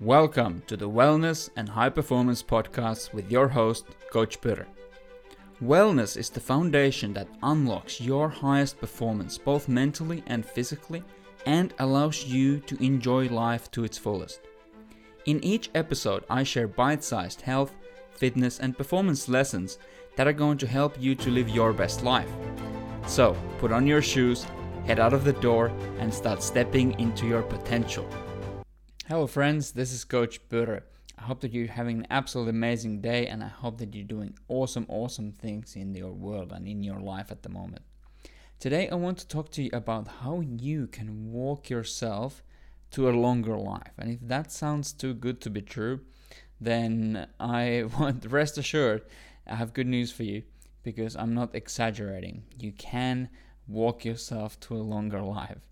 Welcome to the Wellness and High Performance Podcast with your host, Coach Puru. Wellness is the foundation that unlocks your highest performance both mentally and physically and allows you to enjoy life to its fullest. In each episode, I share bite sized health, fitness, and performance lessons that are going to help you to live your best life. So, put on your shoes, head out of the door, and start stepping into your potential. Hello, friends. This is Coach Puru. I hope that you're having an absolutely amazing day, and I hope that you're doing awesome, awesome things in your world and in your life at the moment. Today, I want to talk to you about how you can walk yourself to a longer life. And if that sounds too good to be true, then I want rest assured, I have good news for you because I'm not exaggerating. You can walk yourself to a longer life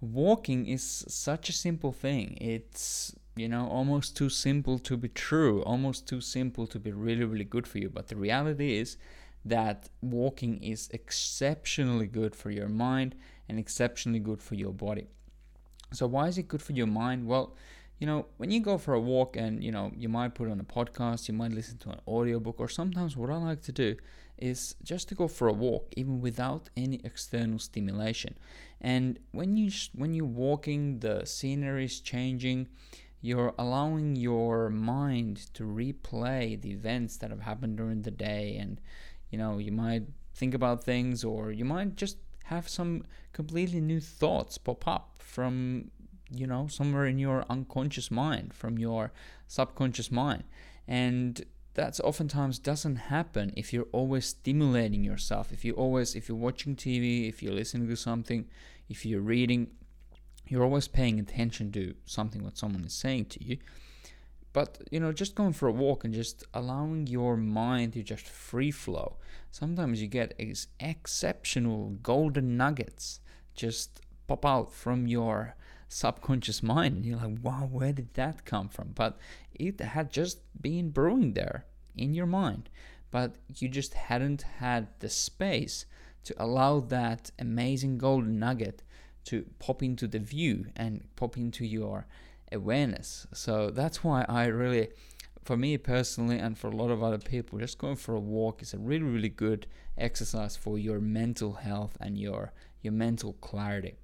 walking is such a simple thing. It's you know almost too simple to be true, almost too simple to be really really good for you. But the reality is that walking is exceptionally good for your mind and exceptionally good for your body. So why is it good for your mind? Well, you know, when you go for a walk and, you know, you might put on a podcast, you might listen to an audiobook, or sometimes what I like to do is just to go for a walk, even without any external stimulation. And when you when you're walking, the scenery is changing. You're allowing your mind to replay the events that have happened during the day, and you know you might think about things, or you might just have some completely new thoughts pop up from you know, somewhere in your unconscious mind, from your subconscious mind. And that oftentimes doesn't happen if you're always stimulating yourself. If you always, if you're watching TV, if you're listening to something, if you're reading, you're always paying attention to something what someone is saying to you. But you know, just going for a walk and just allowing your mind to just free flow. Sometimes you get ex- exceptional golden nuggets just pop out from your subconscious mind. And you're like wow where did that come from? But it had just been brewing there in your mind. But you just hadn't had the space to allow that amazing golden nugget to pop into the view and pop into your awareness. So that's why i really for me personally and for a lot of other people just going for a walk is a really really good exercise for your mental health and your your mental clarity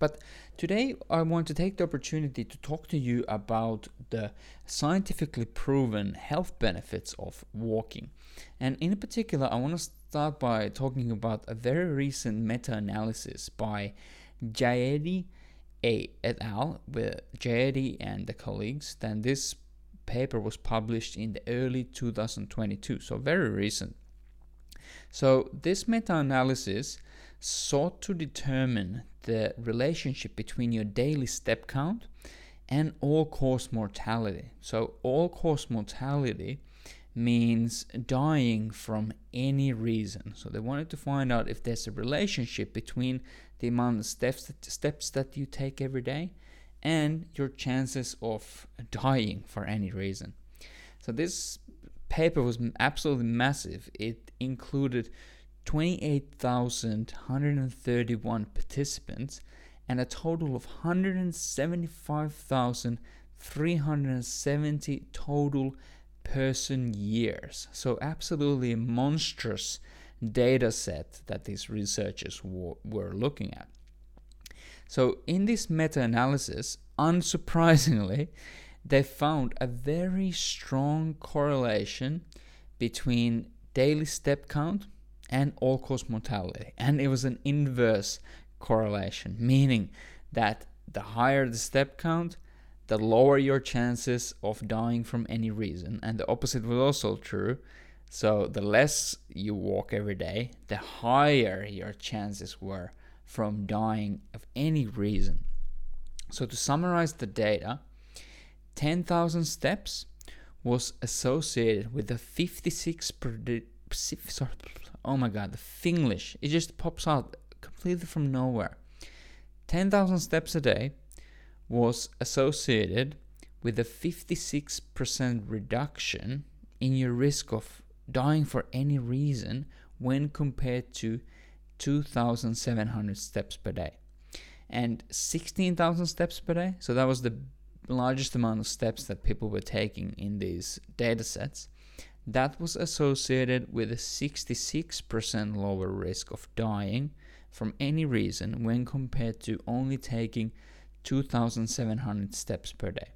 but today I want to take the opportunity to talk to you about the scientifically proven health benefits of walking. And in particular, I want to start by talking about a very recent meta analysis by Jayedi et al. with Jayedi and the colleagues. Then this paper was published in the early 2022, so very recent. So this meta analysis sought to determine the relationship between your daily step count and all cause mortality. So, all cause mortality means dying from any reason. So, they wanted to find out if there's a relationship between the amount of steps that, steps that you take every day and your chances of dying for any reason. So, this paper was absolutely massive. It included 28,131 participants and a total of 175,370 total person years. So, absolutely monstrous data set that these researchers were looking at. So, in this meta analysis, unsurprisingly, they found a very strong correlation between daily step count and all cause mortality. And it was an inverse correlation, meaning that the higher the step count, the lower your chances of dying from any reason. And the opposite was also true. So the less you walk every day, the higher your chances were from dying of any reason. So to summarize the data, 10,000 steps was associated with a 56 sorry, oh my god, the Finglish, it just pops out completely from nowhere. 10,000 steps a day was associated with a 56% reduction in your risk of dying for any reason when compared to 2,700 steps per day. And 16,000 steps per day, so that was the largest amount of steps that people were taking in these data sets, that was associated with a 66% lower risk of dying from any reason when compared to only taking 2,700 steps per day.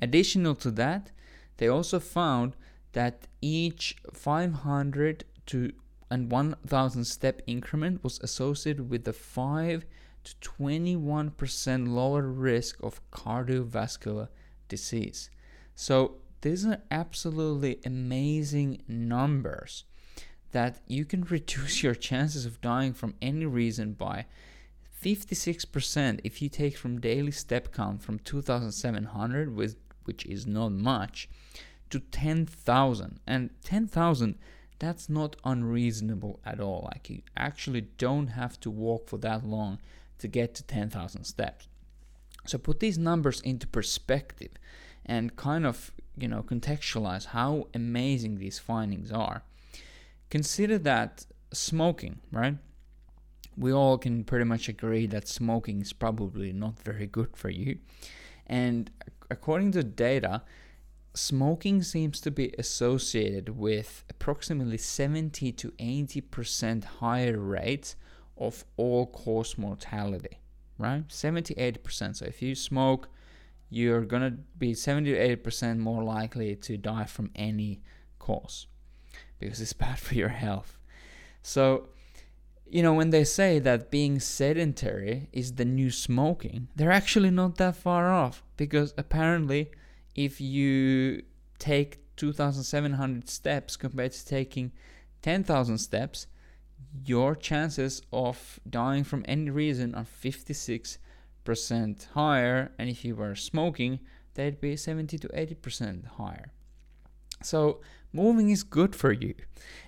Additional to that, they also found that each 500 to and 1000 step increment was associated with a 5 to 21% lower risk of cardiovascular disease. So these are absolutely amazing numbers that you can reduce your chances of dying from any reason by 56% if you take from daily step count from 2700 with which is not much to 10,000 and 10,000 that's not unreasonable at all. Like you actually don't have to walk for that long to get to 10,000 steps. So put these numbers into perspective and kind of you know contextualize how amazing these findings are. Consider that smoking right? We all can pretty much agree that smoking is probably not very good for you. And according to data smoking seems to be associated with approximately 70 to 80% higher rates of all cause mortality right? 70 80% so if you smoke you're going to be 70 to 80% more likely to die from any cause because it's bad for your health. So, you know, when they say that being sedentary is the new smoking, they're actually not that far off because apparently, if you take 2,700 steps compared to taking 10,000 steps, your chances of dying from any reason are 56 percent higher, and if you were smoking, they'd be 70 to 80 percent higher. So moving is good for you.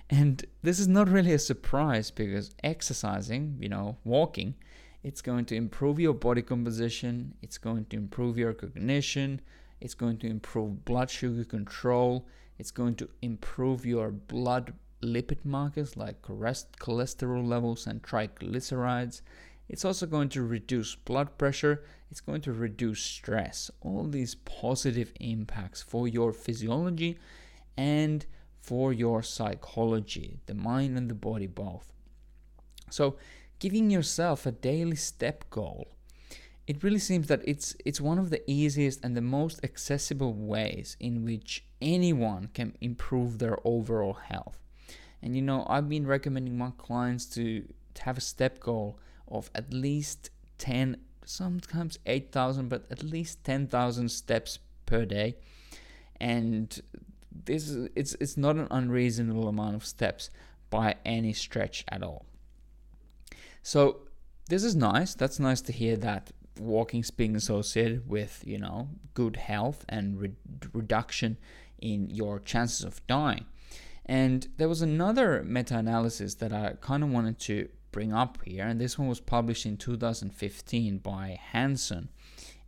And this is not really a surprise because exercising, you know, walking, it's going to improve your body composition, it's going to improve your cognition, it's going to improve blood sugar control, it's going to improve your blood lipid markers like cholesterol levels and triglycerides. It's also going to reduce blood pressure, it's going to reduce stress. All these positive impacts for your physiology and for your psychology, the mind and the body both. So, giving yourself a daily step goal, it really seems that it's it's one of the easiest and the most accessible ways in which anyone can improve their overall health. And you know, I've been recommending my clients to, to have a step goal of at least 10 sometimes 8000 but at least 10000 steps per day. And this is it's it's not an unreasonable amount of steps by any stretch at all. So this is nice. That's nice to hear that walking's being associated with you know good health and re- reduction in your chances of dying. And there was another meta-analysis that i kind of wanted to bring up here, and this one was published in 2015 by Hanson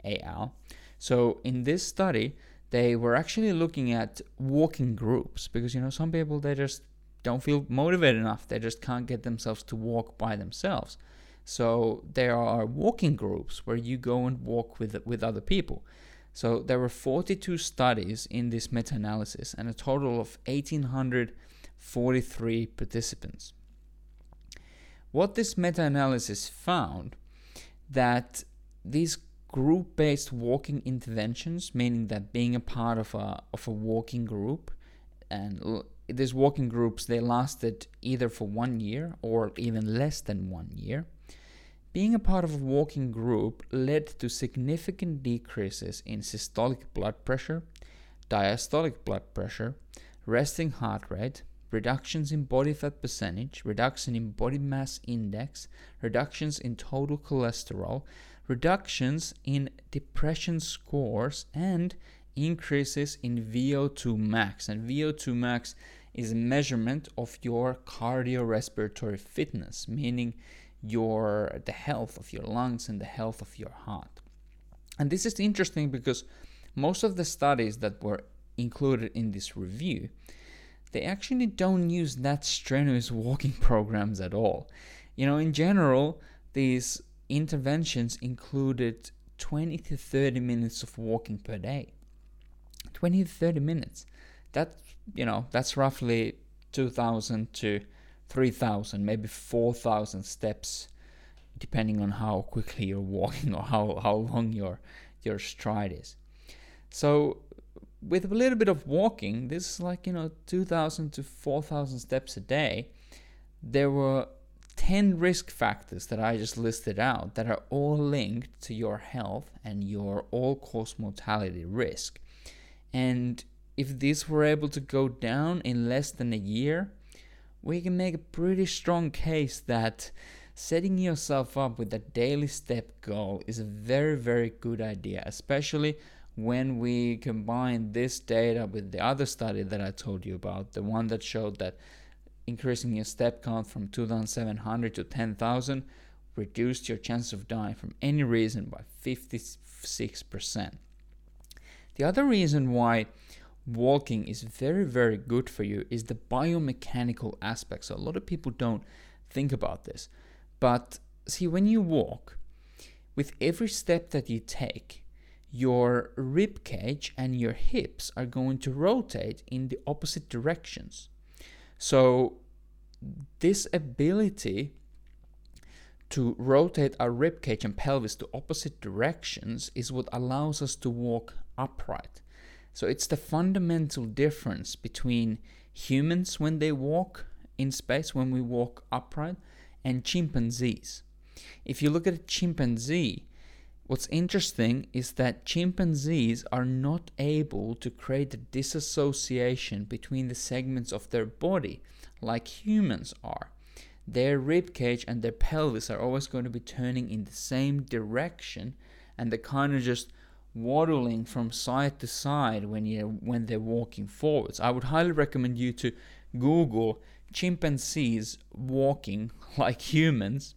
et al. So in this study, they were actually looking at walking groups because you know some people they just don't feel motivated enough. They just can't get themselves to walk by themselves. So there are walking groups where you go and walk with with other people. So there were 42 studies in this meta-analysis and a total of 1843 participants. What this meta-analysis found that these group-based walking interventions, meaning that being a part of a of a walking group, and these walking groups they lasted either for one year or even less than one year. Being a part of a walking group led to significant decreases in systolic blood pressure, diastolic blood pressure, resting heart rate, reductions in body fat percentage, reduction in body mass index, reductions in total cholesterol, reductions in depression scores, and increases in VO2 max. And VO2 max is a measurement of your cardiorespiratory fitness, meaning your the health of your lungs and the health of your heart. And this is interesting because most of the studies that were included in this review they actually don't use that strenuous walking programs at all. You know, in general, these interventions included 20 to 30 minutes of walking per day. 20 to 30 minutes. That, you know, that's roughly 2,000 to 3,000, maybe 4,000 steps, depending on how quickly you're walking or how, how long your, your stride is. So, with a little bit of walking, this is like, you know, 2,000 to 4,000 steps a day. There were 10 risk factors that I just listed out that are all linked to your health and your all cause mortality risk. And if these were able to go down in less than a year, we can make a pretty strong case that setting yourself up with a daily step goal is a very, very good idea, especially when we combine this data with the other study that I told you about, the one that showed that increasing your step count from 2,700 to 10,000 reduced your chance of dying from any reason by 56%. The other reason why walking is very, very good for you is the biomechanical aspect. So, a lot of people don't think about this. But see, when you walk, with every step that you take, your rib cage and your hips are going to rotate in the opposite directions. So, this ability to rotate our rib cage and pelvis to opposite directions is what allows us to walk upright. So, it's the fundamental difference between humans when they walk in space, when we walk upright, and chimpanzees. If you look at a chimpanzee, What's interesting is that chimpanzees are not able to create a disassociation between the segments of their body like humans are. Their rib cage and their pelvis are always going to be turning in the same direction and they're kind of just waddling from side to side when you when they're walking forwards. I would highly recommend you to Google chimpanzees walking like humans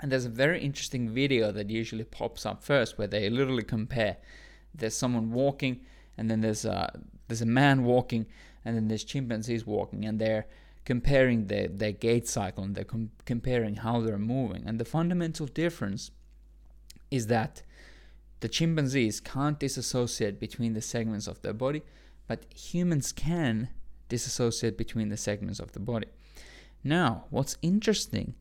and there's a very interesting video that usually pops up first where they literally compare. There's someone walking, and then there's a there's a man walking, and then there's chimpanzees walking, and they're comparing their, their gait cycle and they're com- comparing how they're moving. And the fundamental difference is that the chimpanzees can't disassociate between the segments of their body, but humans can disassociate between the segments of the body. Now, what's interesting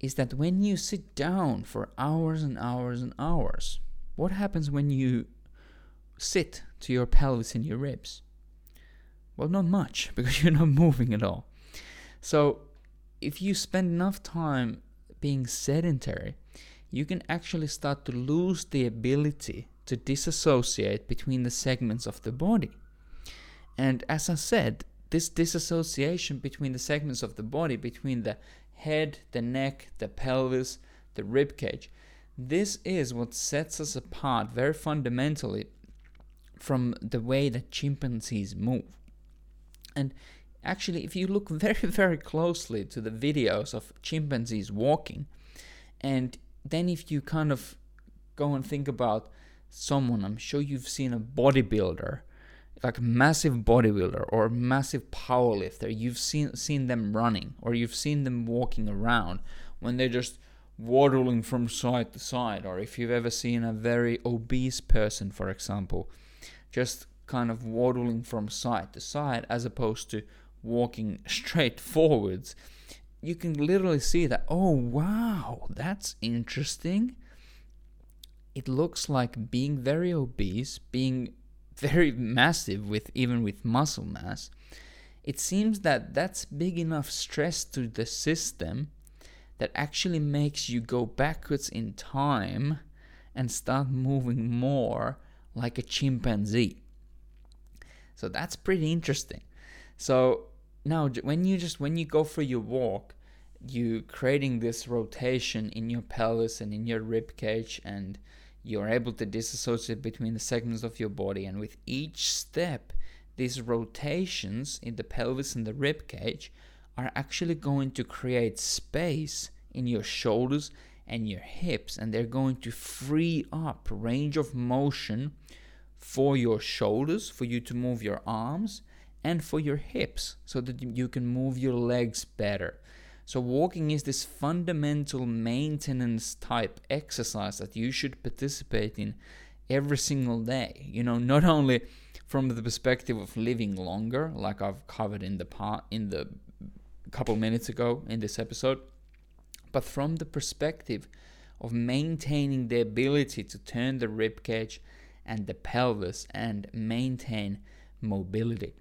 is that when you sit down for hours and hours and hours, what happens when you sit to your pelvis and your ribs? Well, not much because you're not moving at all. So, if you spend enough time being sedentary, you can actually start to lose the ability to disassociate between the segments of the body. And as I said, this disassociation between the segments of the body, between the head, the neck, the pelvis, the rib cage. This is what sets us apart very fundamentally from the way that chimpanzees move. And actually, if you look very, very closely to the videos of chimpanzees walking, and then if you kind of go and think about someone, I'm sure you've seen a bodybuilder like massive bodybuilder or massive powerlifter, you've seen seen them running or you've seen them walking around when they're just waddling from side to side, or if you've ever seen a very obese person, for example, just kind of waddling from side to side as opposed to walking straight forwards, you can literally see that, oh wow, that's interesting. It looks like being very obese, being very massive with even with muscle mass it seems that that's big enough stress to the system that actually makes you go backwards in time and start moving more like a chimpanzee. So that's pretty interesting. So now when you just when you go for your walk you creating this rotation in your pelvis and in your rib cage and you're able to disassociate between the segments of your body, and with each step, these rotations in the pelvis and the rib cage are actually going to create space in your shoulders and your hips, and they're going to free up range of motion for your shoulders, for you to move your arms, and for your hips so that you can move your legs better. So, walking is this fundamental maintenance type exercise that you should participate in every single day. You know, not only from the perspective of living longer, like I've covered in the part in the couple minutes ago in this episode, but from the perspective of maintaining the ability to turn the rib cage and the pelvis and maintain mobility.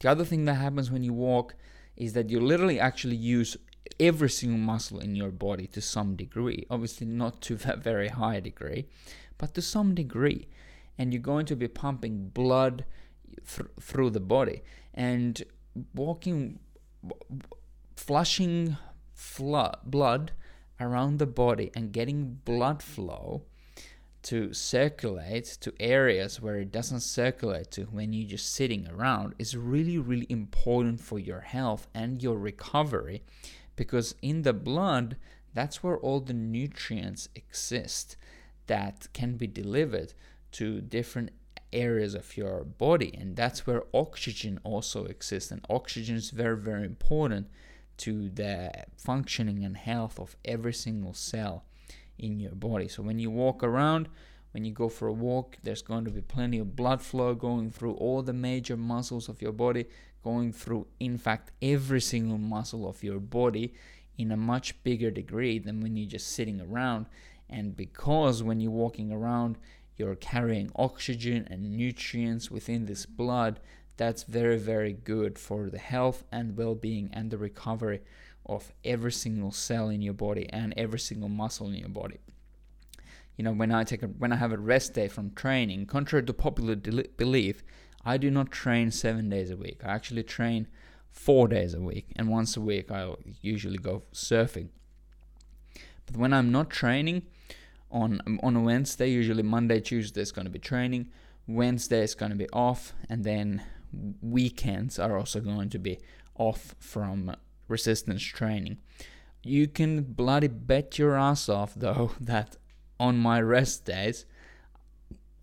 The other thing that happens when you walk is that you literally actually use every single muscle in your body to some degree. Obviously, not to a very high degree, but to some degree. And you're going to be pumping blood th- through the body. And walking, flushing fl- blood around the body and getting blood flow to circulate to areas where it doesn't circulate to when you're just sitting around is really, really important for your health and your recovery because in the blood, that's where all the nutrients exist that can be delivered to different areas of your body. And that's where oxygen also exists. And oxygen is very very important to the functioning and health of every single cell in your body. So when you walk around, when you go for a walk, there's going to be plenty of blood flow going through all the major muscles of your body, going through, in fact, every single muscle of your body in a much bigger degree than when you're just sitting around. And because when you're walking around, you're carrying oxygen and nutrients within this blood, that's very, very good for the health and well being and the recovery of every single cell in your body and every single muscle in your body. You know, when I take a, when I have a rest day from training, contrary to popular belief, I do not train seven days a week. I actually train four days a week, and once a week I usually go surfing. But when I'm not training, on on a Wednesday, usually Monday, Tuesday is going to be training. Wednesday is going to be off, and then weekends are also going to be off from resistance training. You can bloody bet your ass off though that on my rest days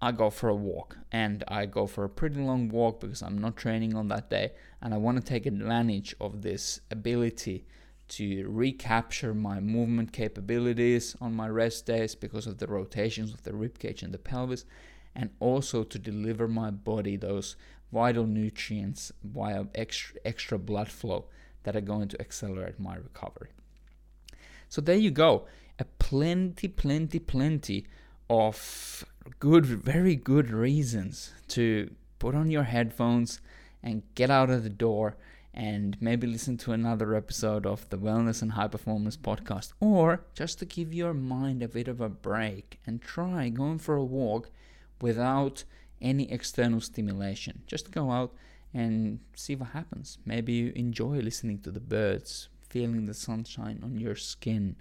I go for a walk. And I go for a pretty long walk because I'm not training on that day. And I want to take advantage of this ability to recapture my movement capabilities on my rest days because of the rotations of the ribcage and the pelvis. And also to deliver my body those vital nutrients via extra, extra blood flow that are going to accelerate my recovery. So there you go. A plenty, plenty, plenty of good, very good reasons to put on your headphones and get out of the door and maybe listen to another episode of the Wellness and High Performance podcast, or just to give your mind a bit of a break and try going for a walk without any external stimulation. Just go out and see what happens. Maybe you enjoy listening to the birds, feeling the sunshine on your skin,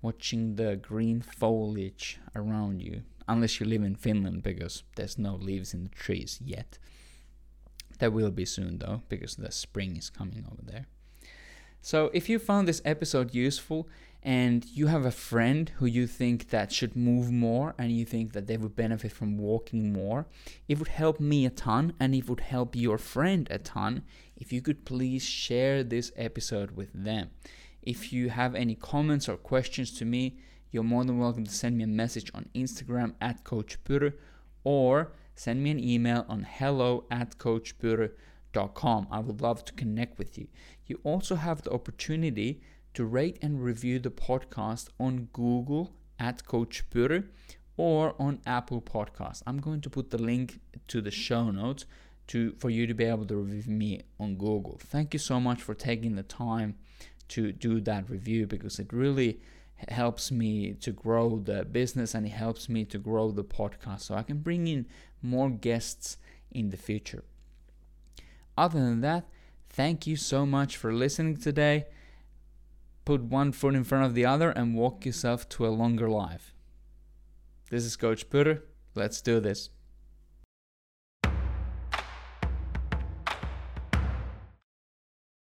watching the green foliage around you. Unless you live in Finland, because there's no leaves in the trees yet. There will be soon, though, because the spring is coming over there. So, if you found this episode useful, and you have a friend who you think that should move more and you think that they would benefit from walking more it would help me a ton and it would help your friend a ton if you could please share this episode with them. If you have any comments or questions to me you're more than welcome to send me a message on instagram at coach Puru or send me an email on hello at coachpuru.com i would love to connect with you you also have the opportunity to rate and review the podcast on Google at Coach Puru or on Apple Podcasts. I'm going to put the link to the show notes to for you to be able to review me on Google. Thank you so much for taking the time to do that review because it really helps me to grow the business and it helps me to grow the podcast so I can bring in more guests in the future. Other than that, thank you so much for listening today put one foot in front of the other and walk yourself to a longer life. This is Coach Puru. Let's do this.